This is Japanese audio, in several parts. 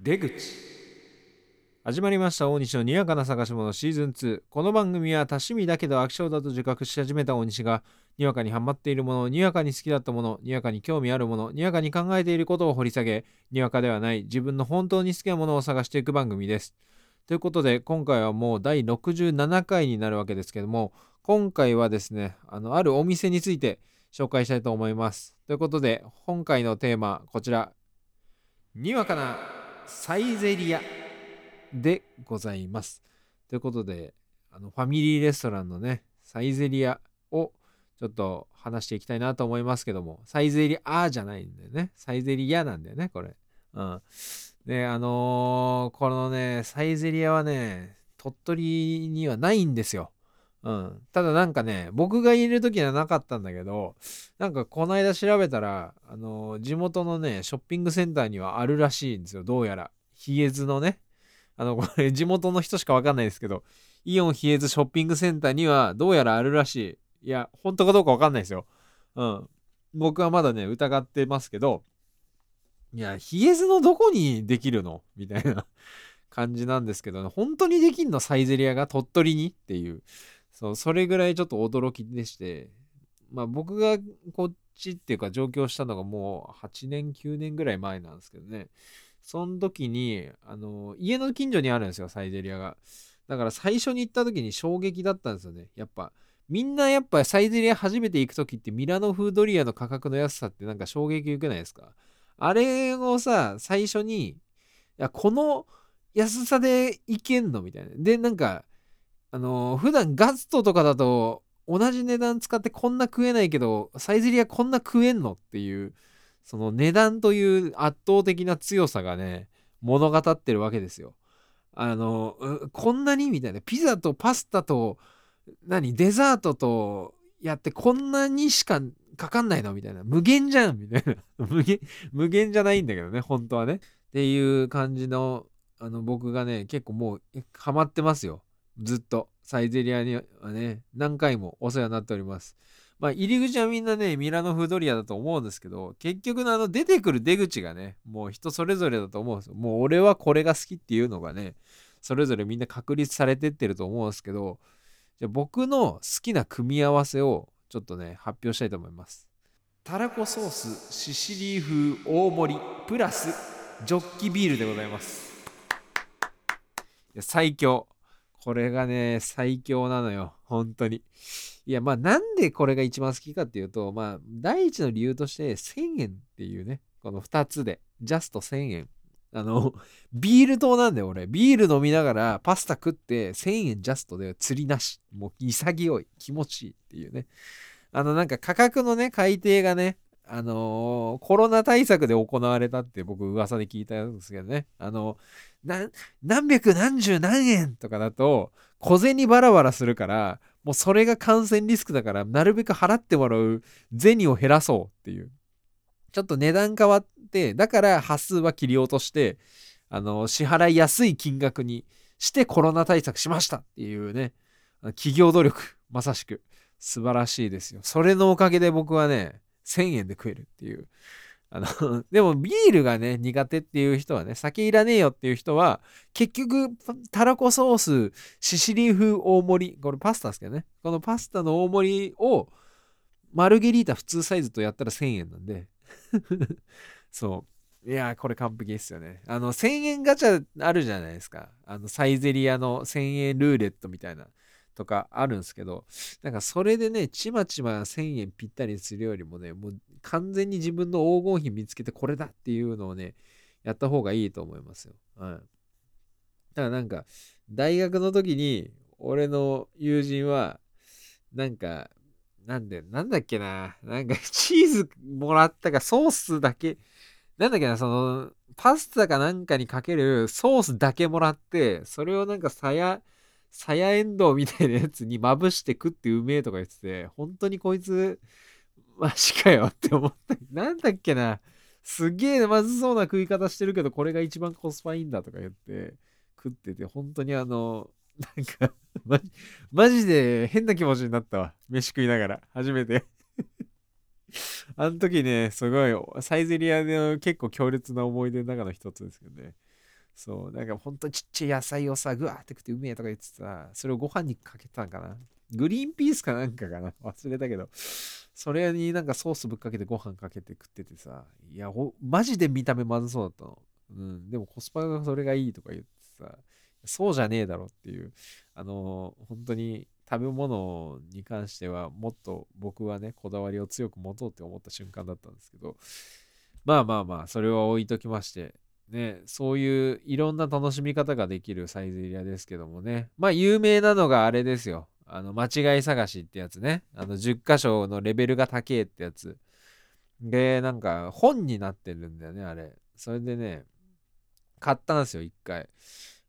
出口。始まりました大西のにわかな探し物シーズン2この番組は多趣味だけど飽き性だと自覚し始めた大西がにわかにハマっているものにわかに好きだったものにわかに興味あるものにわかに考えていることを掘り下げにわかではない自分の本当に好きなものを探していく番組です。ということで今回はもう第67回になるわけですけども今回はですねあのあるお店について紹介したいと思います。ということで今回のテーマこちら。にわかなサイゼリアでございます。ということであのファミリーレストランのねサイゼリアをちょっと話していきたいなと思いますけどもサイゼリアじゃないんだよね。サイゼリアなんだよねこれ。うん。であのーこのねサイゼリアはね鳥取にはないんですよ。うん、ただなんかね僕がいる時にはなかったんだけどなんかこの間調べたらあの地元のねショッピングセンターにはあるらしいんですよ。どうやら。ヒエズのね。あのこれ地元の人しかわかんないですけどイオンヒエズショッピングセンターにはどうやらあるらしい。いや本当かどうかわかんないですよ。うん。僕はまだね疑ってますけどいやヒエズのどこにできるの？みたいな感じなんですけどね。本当にできんの？サイゼリアが？鳥取に？っていう。そう、それぐらいちょっと驚きでして、まあ僕がこっちっていうか上京したのがもう8年、9年ぐらい前なんですけどね。その時に、あの、家の近所にあるんですよ、サイゼリアが。だから最初に行った時に衝撃だったんですよね。やっぱ、みんなやっぱサイゼリア初めて行く時ってミラノフードリアの価格の安さってなんか衝撃受けないですか？あれをさ、最初に、いや、この安さでいけんの？みたいな。で、なんか、あのー普段ガストとかだと同じ値段使ってこんな食えないけどサイゼリアこんな食えんのっていうその値段という圧倒的な強さがね物語ってるわけですよ。あのうこんなにみたいなピザとパスタと何デザートとやってこんなにしかかかんないのみたいな。無限じゃんみたいな。無限 無限じゃないんだけどね本当はね。っていう感じのあの僕がね結構もうハマってますよ。ずっとサイゼリアにはね何回もお世話になっております。まあ入り口はみんなねミラノフードリアだと思うんですけど結局のあの出てくる出口がねもう人それぞれだと思うんですよ。もう俺はこれが好きっていうのがねそれぞれみんな確立されてってると思うんですけどじゃあ僕の好きな組み合わせをちょっとね発表したいと思います。たらこソースシシリー風大盛りプラスジョッキビールでございます。最強。これがね最強なのよ。本当に。いやまあなんでこれが一番好きかっていうとまあ第一の理由として1000円っていうねこの2つでジャスト1000円。あのビール糖なんだよ俺。ビール飲みながらパスタ食って1000円ジャストで釣りなし。もう潔い気持ちいいっていうね。あのなんか価格のね改定がねあのーコロナ対策で行われたって僕噂で聞いたんですけどね。あのな何百何十何円とかだと小銭バラバラするからもうそれが感染リスクだからなるべく払ってもらう銭を減らそうっていう。ちょっと値段変わってだから端数は切り落としてあの支払いやすい金額にしてコロナ対策しましたっていうね。企業努力まさしく。素晴らしいですよ。それのおかげで僕はね1000円で食えるっていう。あの でもビールがね苦手っていう人はね酒いらねえよっていう人は結局たらこソースシシリ風大盛りこれパスタですけどね。このパスタの大盛りをマルゲリータ普通サイズとやったら1000円なんで。そう。いやーこれ完璧ですよね。あの1000円ガチャあるじゃないですか。あのサイゼリアの1000円ルーレットみたいな。とかあるんですけどなんかそれでねちまちま1000円ぴったりするよりもねもう完全に自分の黄金比見つけてこれだっていうのをねやった方がいいと思いますよ。はい。だからなんか大学の時に俺の友人はなんかなんでなんだっけななんかチーズもらったかソースだけなんだっけなそのパスタかなんかにかけるソースだけもらってそれをなんかさやさやえんどうみたいなやつにまぶして食ってうめえとか言ってて本当にこいつマジかよって思った。なんだっけな。すげえまずそうな食い方してるけど、これが一番コスパいいんだとか言って食ってて、本当にあの、なんか マジ、マジで変な気持ちになったわ。飯食いながら、初めて。あの時ね、すごい、サイゼリアで結構強烈な思い出の中の一つですけどね。そう、なんかほんとちっちゃい野菜をさ、ぐわーって食ってうめえとか言ってさ、それをご飯にかけたんかな。グリーンピースかなんかかな。忘れたけど、それになんかソースぶっかけてご飯かけて食っててさ、いや、マジで見た目まずそうだったの。うん、でもコスパがそれがいいとか言ってさ、そうじゃねえだろっていう、あのー、本当に食べ物に関してはもっと僕はね、こだわりを強く持とうって思った瞬間だったんですけど、まあまあまあ、それは置いときまして、ね、そういういろんな楽しみ方ができるサイゼリアですけどもね、まあ有名なのがあれですよ。あの、間違い探しってやつね。あの、10箇所のレベルが高えってやつ。で、なんか本になってるんだよね、あれ。それでね、買ったんですよ、一回。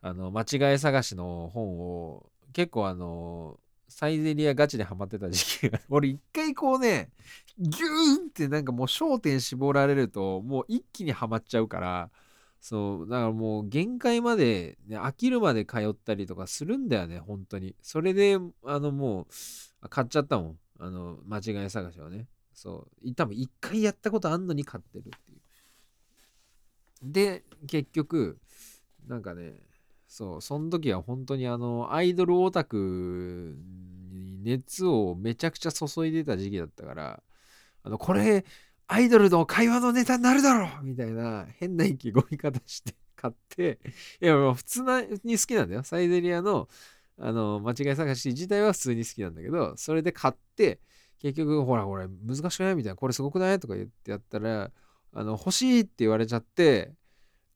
あの、間違い探しの本を、結構あの、サイゼリアガチでハマってた時期が、俺一回こうね、ギューンってなんかもう焦点絞られると、もう一気にはまっちゃうから、そう、だからもう限界まで、ね、飽きるまで通ったりとかするんだよね、本当に。それで、あのもう、買っちゃったもん。あの、間違い探しはね。そう。多分一回やったことあんのに買ってるっていう。で、結局、なんかね、そう、その時は本当にあの、アイドルオタクに熱をめちゃくちゃ注いでた時期だったから、あの、これ、アイドルの会話のネタになるだろうみたいな変な意気込み方して買って、いや、もう普通に好きなんだよ。サイゼリアの、あの、間違い探し自体は普通に好きなんだけど、それで買って、結局、ほら、これ難しくないみたいな、これすごくないとか言ってやったら、あの、欲しいって言われちゃって、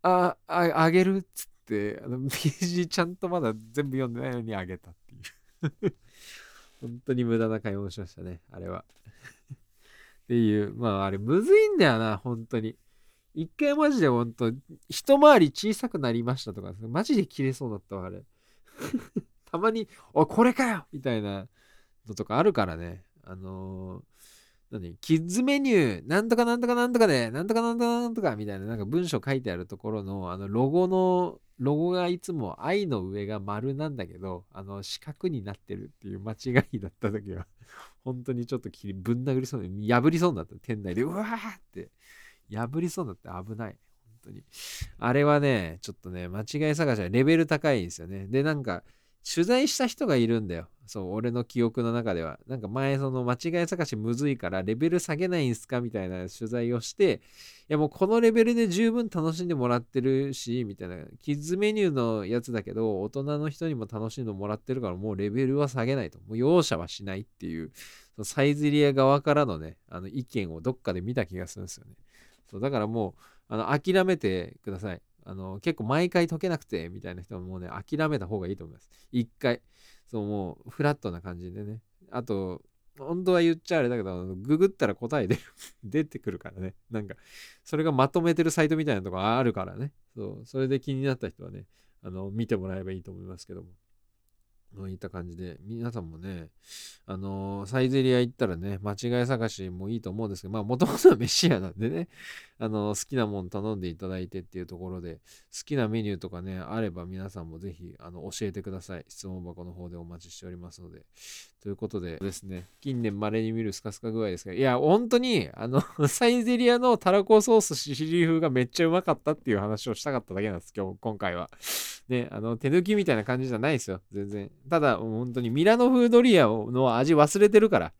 あ、あ、あげるっつって、あの、PG ちゃんとまだ全部読んでないのにあげたっていう 本当に無駄な買い物しましたね、あれはっていう、まああれむずいんだよな、本当に。一回マジで本当、一回り小さくなりましたとか、マジで切れそうだったわ、あれ。たまに、おこれかよみたいなのとかあるからね。あのー、何キッズメニュー、なんとかなんとかなんとかで、なんとかなんとかなんとかみたいな、なんか文章書いてあるところの、あの、ロゴの、ロゴがいつも愛の上が丸なんだけど、あの、四角になってるっていう間違いだった時は、本当にちょっとぶん殴りそうに、破りそうになった。店内で、うわーって、破りそうになって危ない。本当に。あれはね、ちょっとね、間違い探しはレベル高いんですよね。で、なんか、取材した人がいるんだよ。そう、俺の記憶の中では。なんか前、その間違い探しむずいからレベル下げないんすかみたいな取材をして、いやもうこのレベルで十分楽しんでもらってるし、みたいな。キッズメニューのやつだけど、大人の人にも楽しんでもらってるから、もうレベルは下げないと。もう容赦はしないっていう、そのサイゼリア側からのね、あの意見をどっかで見た気がするんですよね。そうだからもう、あの諦めてください。あの結構毎回解けなくてみたいな人はもうね諦めた方がいいと思います。一回。そうもうフラットな感じでね。あと本当は言っちゃあれだけどググったら答えで 出てくるからね。なんかそれがまとめてるサイトみたいなとこあるからね。そうそれで気になった人はねあの見てもらえばいいと思いますけども。といった感じで、皆さんもね、あのー、サイゼリア行ったらね、間違い探しもいいと思うんですけど、まあ、もともとは飯屋なんでね、あのー、好きなもん頼んでいただいてっていうところで、好きなメニューとかね、あれば皆さんもぜひ、あの、教えてください。質問箱の方でお待ちしておりますので。ということでですね、近年稀に見るスカスカ具合ですが、いや、本当に、あの、サイゼリアのたらこソースシシリ風がめっちゃうまかったっていう話をしたかっただけなんです、今日、今回は。ね、あの、手抜きみたいな感じじゃないですよ、全然。ただ、本当にミラノ風ドリアの味忘れてるから、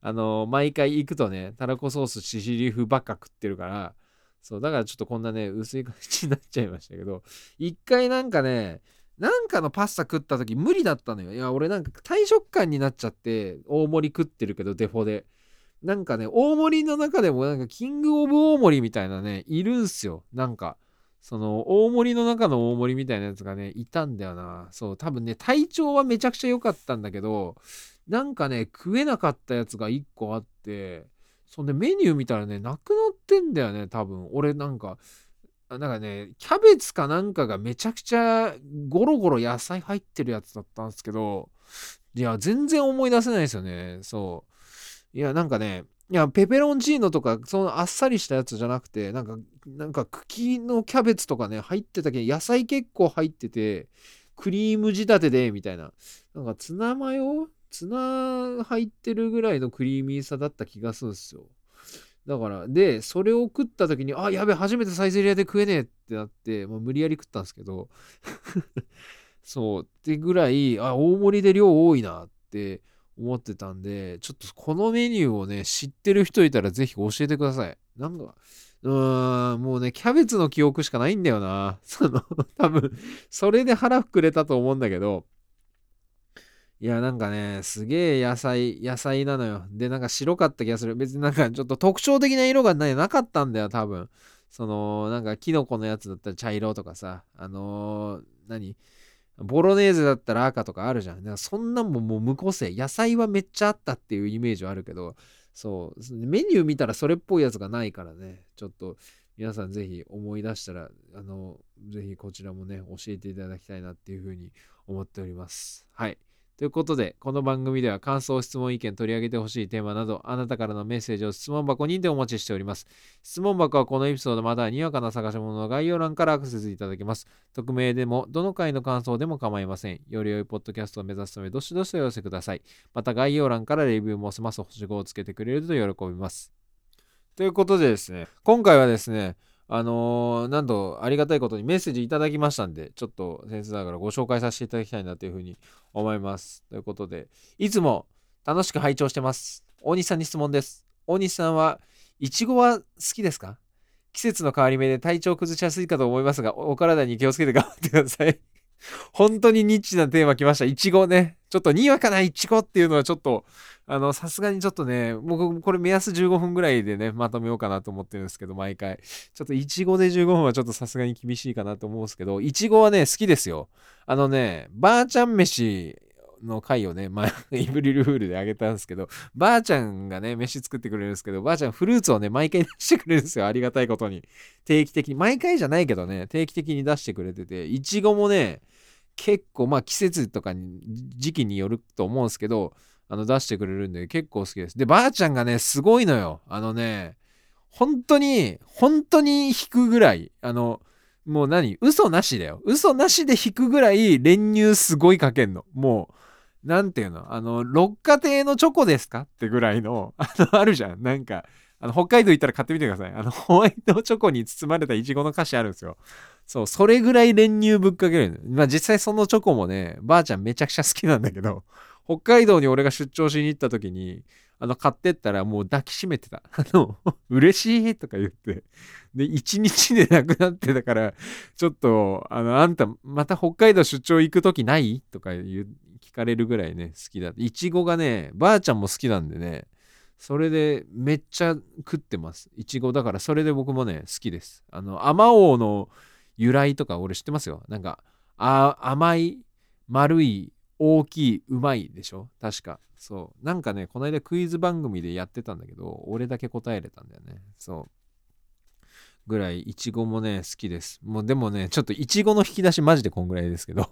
あの、毎回行くとね、たらこソースシシリ風ばっか食ってるから、そう、だからちょっとこんなね、薄い感じになっちゃいましたけど、一回なんかね、なんかのパスタ食った時無理だったのよ。いや、俺なんか大食感になっちゃって、大盛り食ってるけど、デフォで。なんかね、大盛りの中でもなんかキングオブ大盛りみたいなね、いるんすよ。なんか。その大盛りの中の大盛りみたいなやつがね、いたんだよな。そう、多分ね、体調はめちゃくちゃ良かったんだけど、なんかね、食えなかったやつが1個あって、そんでメニュー見たらね、なくなってんだよね、多分。俺なんか、なんかね、キャベツかなんかがめちゃくちゃゴロゴロ野菜入ってるやつだったんですけど、いや、全然思い出せないですよね。そう。いや、なんかね、いや、ペペロンチーノとか、そのあっさりしたやつじゃなくて、なんか、なんか茎のキャベツとかね、入ってたけど、野菜結構入ってて、クリーム仕立てで、みたいな。なんかツナマヨ？ツナ入ってるぐらいのクリーミーさだった気がするんですよ。だからでそれを食った時にあやべ初めてサイゼリヤで食えねえってなってもう無理やり食ったんですけど そうってぐらいあ大盛りで量多いなって思ってたんでちょっとこのメニューをね知ってる人いたらぜひ教えてくださいなんかうーんもうねキャベツの記憶しかないんだよな その多分それで腹膨れたと思うんだけどいや、なんかね、すげえ野菜、野菜なのよ。で、なんか白かった気がする。別になんかちょっと特徴的な色がね、なかったんだよ、多分。その、なんかキノコのやつだったら茶色とかさ、あのー、何？ボロネーゼだったら赤とかあるじゃん。だからそんなんももう無個性。野菜はめっちゃあったっていうイメージはあるけど、そう、メニュー見たらそれっぽいやつがないからね、ちょっと皆さんぜひ思い出したら、あの、ぜひこちらもね、教えていただきたいなっていうふうに思っております。はい。ということで、この番組では感想、質問、意見、取り上げてほしいテーマなど、あなたからのメッセージを質問箱にてお待ちしております。質問箱はこのエピソードまたはにわかな探し物の概要欄からアクセスいただけます。匿名でも、どの回の感想でも構いません。より良いポッドキャストを目指すため、どしどしお寄せください。また概要欄からレビューも済ます星5をつけてくれると喜びます。ということでですね、今回はですね、あのー、なんとありがたいことにメッセージいただきましたんで、ちょっと先生ながらご紹介させていただきたいなというふうに思います。ということで、いつも楽しく拝聴してます。大西さんに質問です。大西さんは、いちごは好きですか？季節の変わり目で体調崩しやすいかと思いますが、お体に気をつけて頑張ってください。本当にニッチなテーマ来ました。いちごね。ちょっとにわかないちごっていうのはちょっと、あの、さすがにちょっとね、僕、これ目安15分ぐらいでね、まとめようかなと思ってるんですけど、毎回。ちょっといちごで15分はちょっとさすがに厳しいかなと思うんですけど、いちごはね、好きですよ。あのね、ばあちゃん飯の回をね、まあ、イブリルフールであげたんですけど、ばあちゃんがね、飯作ってくれるんですけど、ばあちゃんフルーツをね、毎回出してくれるんですよ。ありがたいことに。定期的に。毎回じゃないけどね、定期的に出してくれてて、いちごもね、結構まあ季節とかに時期によると思うんですけどあの出してくれるんで結構好きです。でばあちゃんがねすごいのよ。あのね本当に本当に引くぐらいあのもう何嘘なしだよ。嘘なしで引くぐらい練乳すごいかけんの。もうなんていうのあの六花亭のチョコですかってぐらいのあのあるじゃん。なんかあの北海道行ったら買ってみてください。あのホワイトチョコに包まれたイチゴの菓子あるんですよ。そう、それぐらい練乳ぶっかける。まあ実際そのチョコもね、ばあちゃんめちゃくちゃ好きなんだけど、北海道に俺が出張しに行った時に、あの、買ってったらもう抱きしめてた。あの、嬉しいとか言って。で、一日でなくなってたから、ちょっと、あの、あんた、また北海道出張行く時ない？とか言聞かれるぐらいね、好きだ。いちごがね、ばあちゃんも好きなんでね、それでめっちゃ食ってます。いちごだからそれで僕もね、好きです。あの、あまおうの由来とか俺知ってますよ。なんか、あ甘い、丸い、大きい、うまいでしょ？確か。そう。なんかね、この間クイズ番組でやってたんだけど、俺だけ答えれたんだよね。そう。ぐらい、いちごもね、好きです。もうでもね、ちょっといちごの引き出しマジでこんぐらいですけど。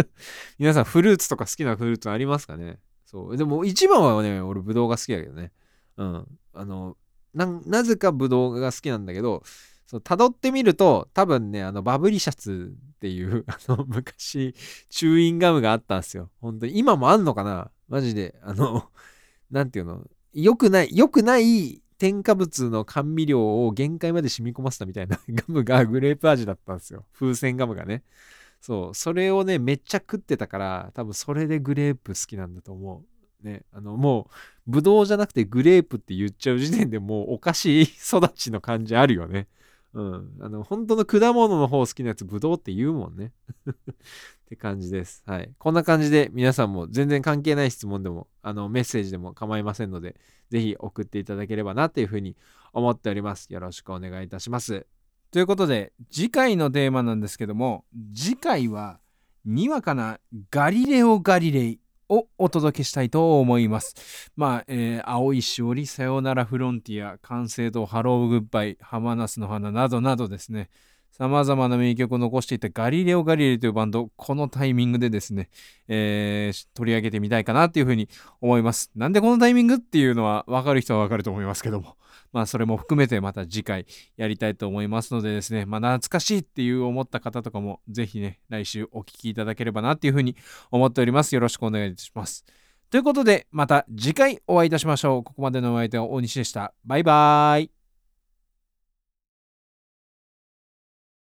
皆さん、フルーツとか好きなフルーツありますかね？そう。でも、一番はね、俺、ぶどうが好きだけどね。うん。あの、なぜかぶどうが好きなんだけど、そう、辿ってみると、多分ね、あの、バブリシャツっていう、あの、昔、チューインガムがあったんですよ。本当に。今もあんのかな？マジで。あの、なんていうの？良くない、良くない添加物の甘味料を限界まで染み込ませたみたいな ガムがグレープ味だったんですよ。風船ガムがね。そう。それをね、めっちゃ食ってたから、多分それでグレープ好きなんだと思う。ね。あの、もう、ブドウじゃなくてグレープって言っちゃう時点でもうおかしい育ちの感じあるよね。うん。あの、本当の果物の方好きなやつ、ぶどうって言うもんね。って感じです。はい。こんな感じで皆さんも全然関係ない質問でも、あの、メッセージでも構いませんので、ぜひ送っていただければなというふうに思っております。よろしくお願いいたします。ということで、次回のテーマなんですけども、次回は、にわかなガリレオ・ガリレイをお届けしたいと思います。まあ、えー、青いしおり、さよならフロンティア、完成度ハローグッバイ、ハマナスの花などなどですね、様々な名曲を残していたガリレオ・ガリレイというバンド、このタイミングでですね、えー、取り上げてみたいかなっていうふうに思います。なんでこのタイミングっていうのは分かる人は分かると思いますけども、まあそれも含めてまた次回やりたいと思いますのでですね、まあ懐かしいっていう思った方とかもぜひね、来週お聴きいただければなっていうふうに思っております。よろしくお願いいたします。ということでまた次回お会いいたしましょうここまでのお相手は大西でしたバイバーイ